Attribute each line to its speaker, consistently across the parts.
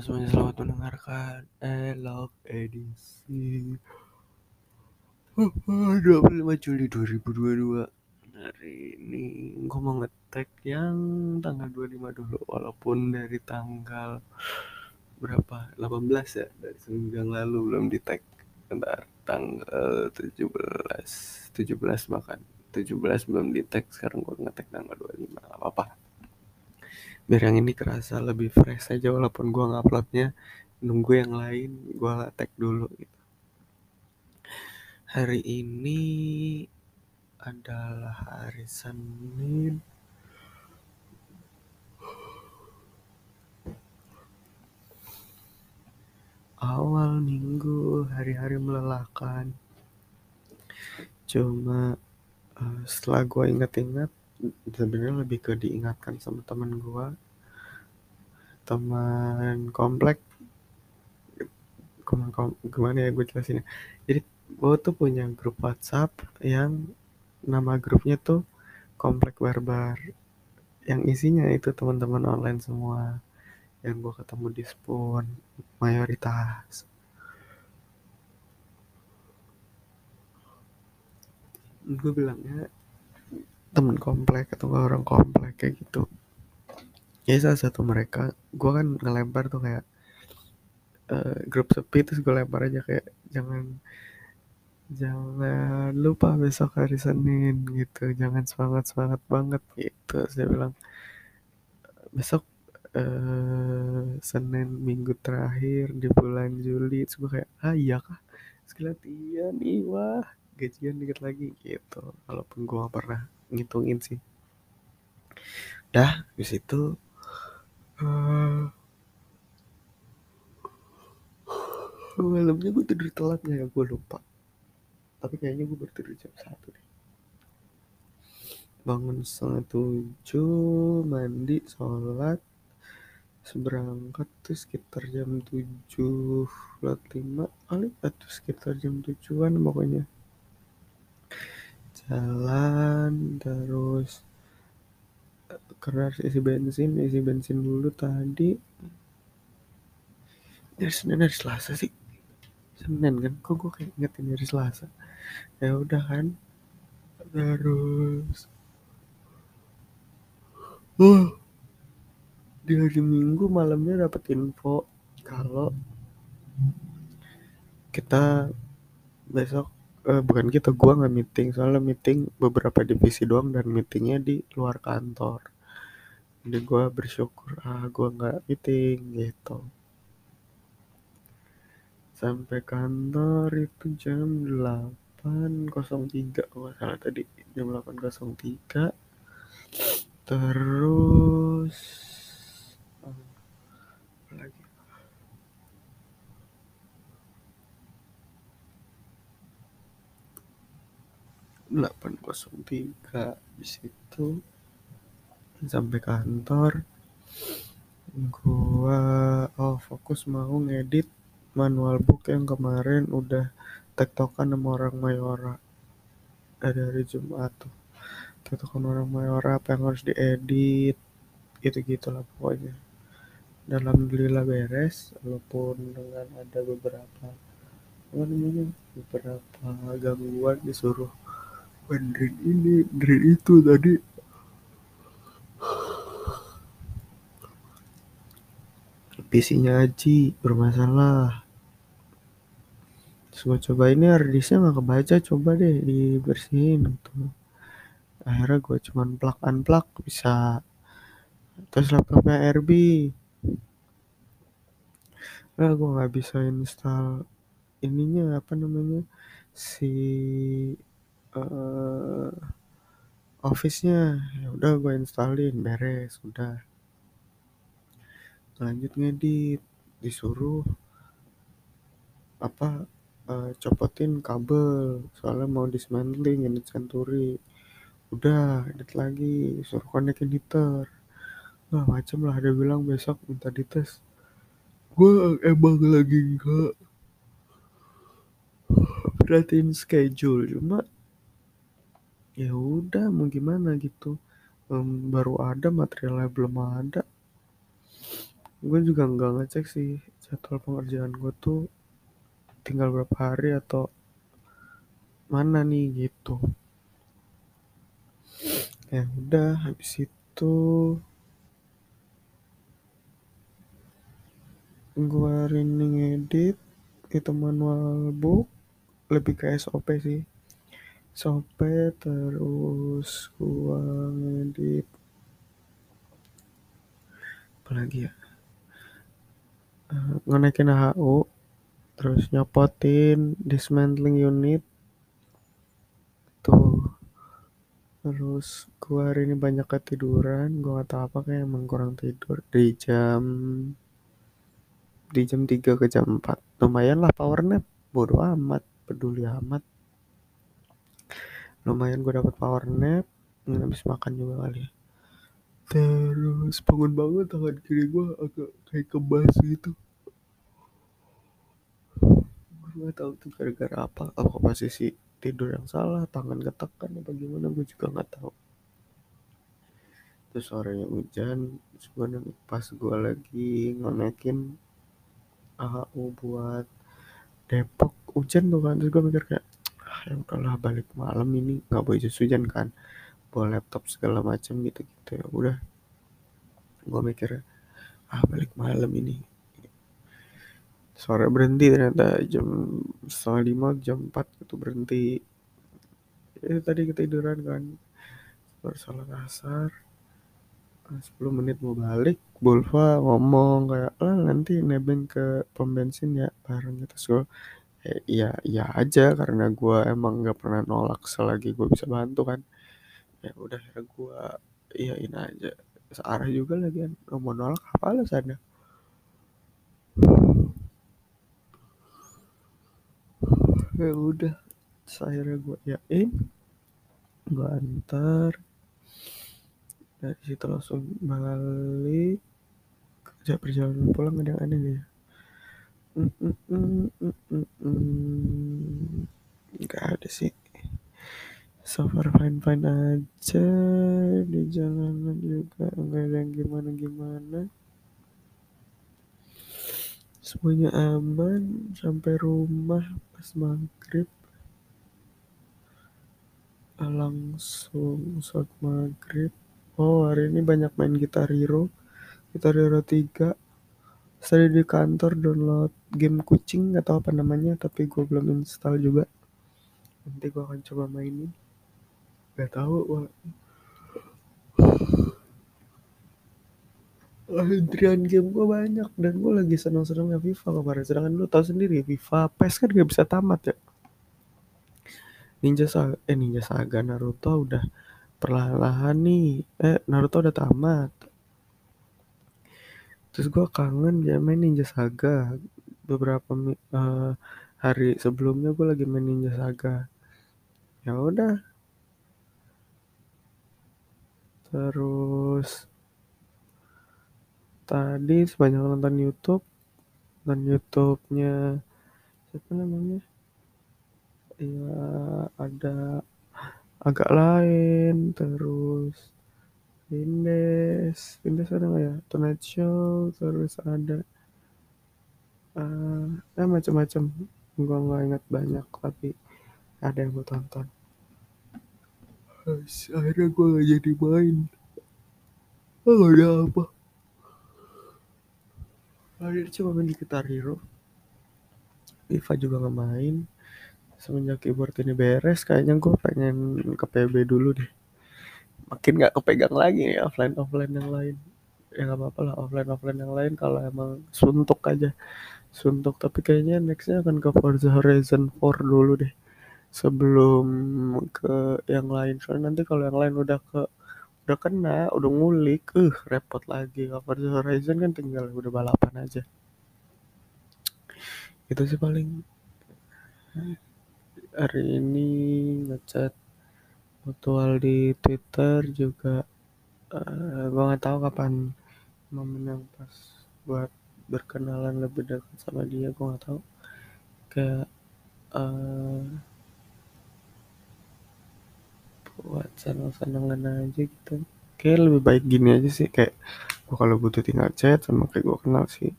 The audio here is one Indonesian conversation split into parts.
Speaker 1: Halo semuanya, selamat mendengarkan Elok edisi 25 Juli 2022 Hari ini gue mau ngetek yang tanggal 25 dulu Walaupun dari tanggal berapa? 18 ya? Dari seminggu yang lalu belum di tag Ntar tanggal 17 17 bahkan 17 belum di tag Sekarang gue ngetek tanggal 25 Gak apa-apa biar yang ini kerasa lebih fresh aja walaupun gue nguploadnya nunggu yang lain gue tag dulu gitu. hari ini adalah hari Senin awal minggu hari-hari melelahkan cuma uh, setelah gue ingat-ingat sebenarnya lebih ke diingatkan sama teman gue teman komplek. Kom, kom, gimana ya gue jelasin jadi gue tuh punya grup WhatsApp yang nama grupnya tuh komplek barbar. Yang isinya itu teman-teman online semua. Yang gue ketemu di Spoon mayoritas. Gue bilangnya temen komplek atau orang komplek kayak gitu. Ya salah satu mereka gue kan ngelempar tuh kayak uh, grup sepi terus gue lempar aja kayak jangan jangan lupa besok hari Senin gitu. Jangan semangat semangat banget gitu. Saya bilang besok uh, Senin minggu terakhir di bulan Juli. Terus gue kayak ah iya kah? Iya nih wah gajian dikit lagi gitu. Walaupun gue pernah ngitungin sih. Dah di situ uh, malamnya gue tidur telat ya gue lupa. Tapi kayaknya gue baru tidur jam satu deh. Bangun setengah tujuh mandi sholat seberangkat tuh sekitar jam tujuh lewat lima kali atau sekitar jam tujuan pokoknya jalan terus. Harus isi bensin isi bensin dulu tadi. Dari Senin dari Selasa sih. Senin kan? Kok gue kayak ingetin dari Selasa? Ya udah kan. Terus. Uh, di hari Minggu malamnya dapat info kalau kita besok eh, bukan kita gua nggak meeting soalnya meeting beberapa divisi doang dan meetingnya di luar kantor. Jadi gue bersyukur ah gue nggak meeting gitu. Sampai kantor itu jam 8.03 kalau salah tadi jam 8.03 terus 803 habis itu sampai kantor gua oh fokus mau ngedit manual book yang kemarin udah tektokan sama orang Mayora. Eh, dari hari Jumat tuh. Tektokan orang Mayora apa yang harus diedit itu gitulah pokoknya. Dalam alhamdulillah beres walaupun dengan ada beberapa apa namanya beberapa gangguan disuruh benerin ini benerin itu tadi. PC-nya Aji bermasalah. Gue coba ini harddisknya nggak kebaca coba deh dibersihin gitu. Akhirnya gue cuman plug unplug bisa terus laptopnya RB nah gue nggak bisa install ininya apa namanya si uh, office-nya ya udah gue installin beres udah. Lanjut ngedit disuruh apa uh, copotin kabel soalnya mau dismantling edit senturi. Udah edit lagi suruh konekin heater nah macem lah dia bilang besok minta dites. Gue emang lagi enggak perhatiin schedule cuma ya udah mau gimana gitu. Um, baru ada materialnya belum ada. Gue juga nggak ngecek sih jadwal pengerjaan gue tuh tinggal berapa hari atau mana nih gitu. Ya udah habis itu gue hari ini ngedit itu manual book lebih ke SOP sih SOP terus gue ngedit. Apalagi ya? Uh, ngenaikin HU terus nyopotin dismantling unit. Tuh. Terus gue hari ini banyak ketiduran gue gak tau apa kayak emang kurang tidur. Di jam di jam 3 ke jam 4 lumayan lah power nap bodo amat peduli amat lumayan gue dapat power nap habis makan juga kali ya. Terus bangun bangun tangan kiri gue agak kayak kebas gitu. Gue gak tahu tuh gara-gara apa apa posisi tidur yang salah tangan ketekan apa gimana gue juga nggak tahu. Terus sorenya hujan sebenarnya pas gue lagi ngonekin AHU buat Depok hujan tuh kan terus gue mikir kayak ya udahlah balik malam ini nggak boleh jas hujan kan? Bawa laptop segala macam gitu gitu ya udah gue mikir ah balik malam ini. Sore berhenti ternyata jam setengah lima jam empat itu berhenti. Itu tadi ketiduran kan. Baru salah kasar 10 menit mau balik Bulva ngomong kayak lah nanti nebeng ke pom bensin ya bareng gitu. So ya ya aja karena gue emang nggak pernah nolak selagi gue bisa bantu kan. Ya udah akhirnya gue iyain aja. Searah juga lagi kan. Mau nolak apa alasannya ya? Udah akhirnya gue yain gue antar. Dari situ langsung balik. Perjalanan pulang ada yang aneh ya nggak ada sih. So far fine fine aja. Di jalanan juga nggak ada yang gimana gimana semuanya aman sampai rumah pas maghrib. Langsung sholat maghrib. Oh hari ini banyak main gitar hero. Gitar hero 3 tadi di kantor download game kucing atau apa namanya tapi gue belum install juga. Nanti gue akan coba mainin. Gak tahu wah. Antrian game gue banyak dan gue lagi seneng-senengnya FIFA kemarin. Sedangkan lu tau sendiri FIFA PES kan gak bisa tamat ya. Ninja Saga eh Ninja Saga Naruto udah perlahan-lahan nih. Eh Naruto udah tamat. Terus gue kangen ya main Ninja Saga beberapa uh, hari sebelumnya gue lagi main Ninja Saga. Ya udah. Terus tadi sebanyak nonton YouTube dan YouTube-nya siapa namanya? Ya ada agak lain terus Vindes. Vindes ada nggak ya? Tonight Show terus ada uh, ya macam-macam. Gue nggak ingat banyak tapi ada yang gue tonton. Akhirnya gue gak jadi main. Oh, ada apa. Akhirnya coba main di Guitar Hero. FIFA juga gak main. Semenjak keyboard ini beres kayaknya gue pengen ke PB dulu deh. Makin gak kepegang lagi nih offline offline yang lain ya gak apa-apa lah offline offline yang lain kalau emang suntuk aja. Suntuk tapi kayaknya nextnya akan ke Forza Horizon 4 dulu deh. Sebelum ke yang lain. Soalnya nanti kalau yang lain udah ke udah kena udah ngulik uh repot lagi. Ke Forza Horizon kan tinggal udah balapan aja. Itu sih paling. Hari ini ngechat mutual di Twitter juga uh, gue nggak tahu kapan momen yang pas buat berkenalan lebih dekat sama dia gue nggak tau kayak uh, buat senang-senangan aja gitu. Kayak lebih baik gini aja sih kayak gue kalau butuh tinggal chat sama kayak gue kenal si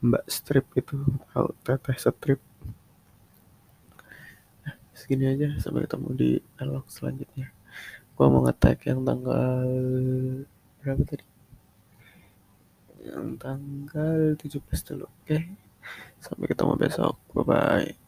Speaker 1: mbak strip itu kalau teteh strip. Nah, segini aja sampai ketemu di dialog selanjutnya. Gue mau ngetek yang tanggal berapa tadi? yang tanggal 17 dulu oke okay? sampai ketemu besok bye bye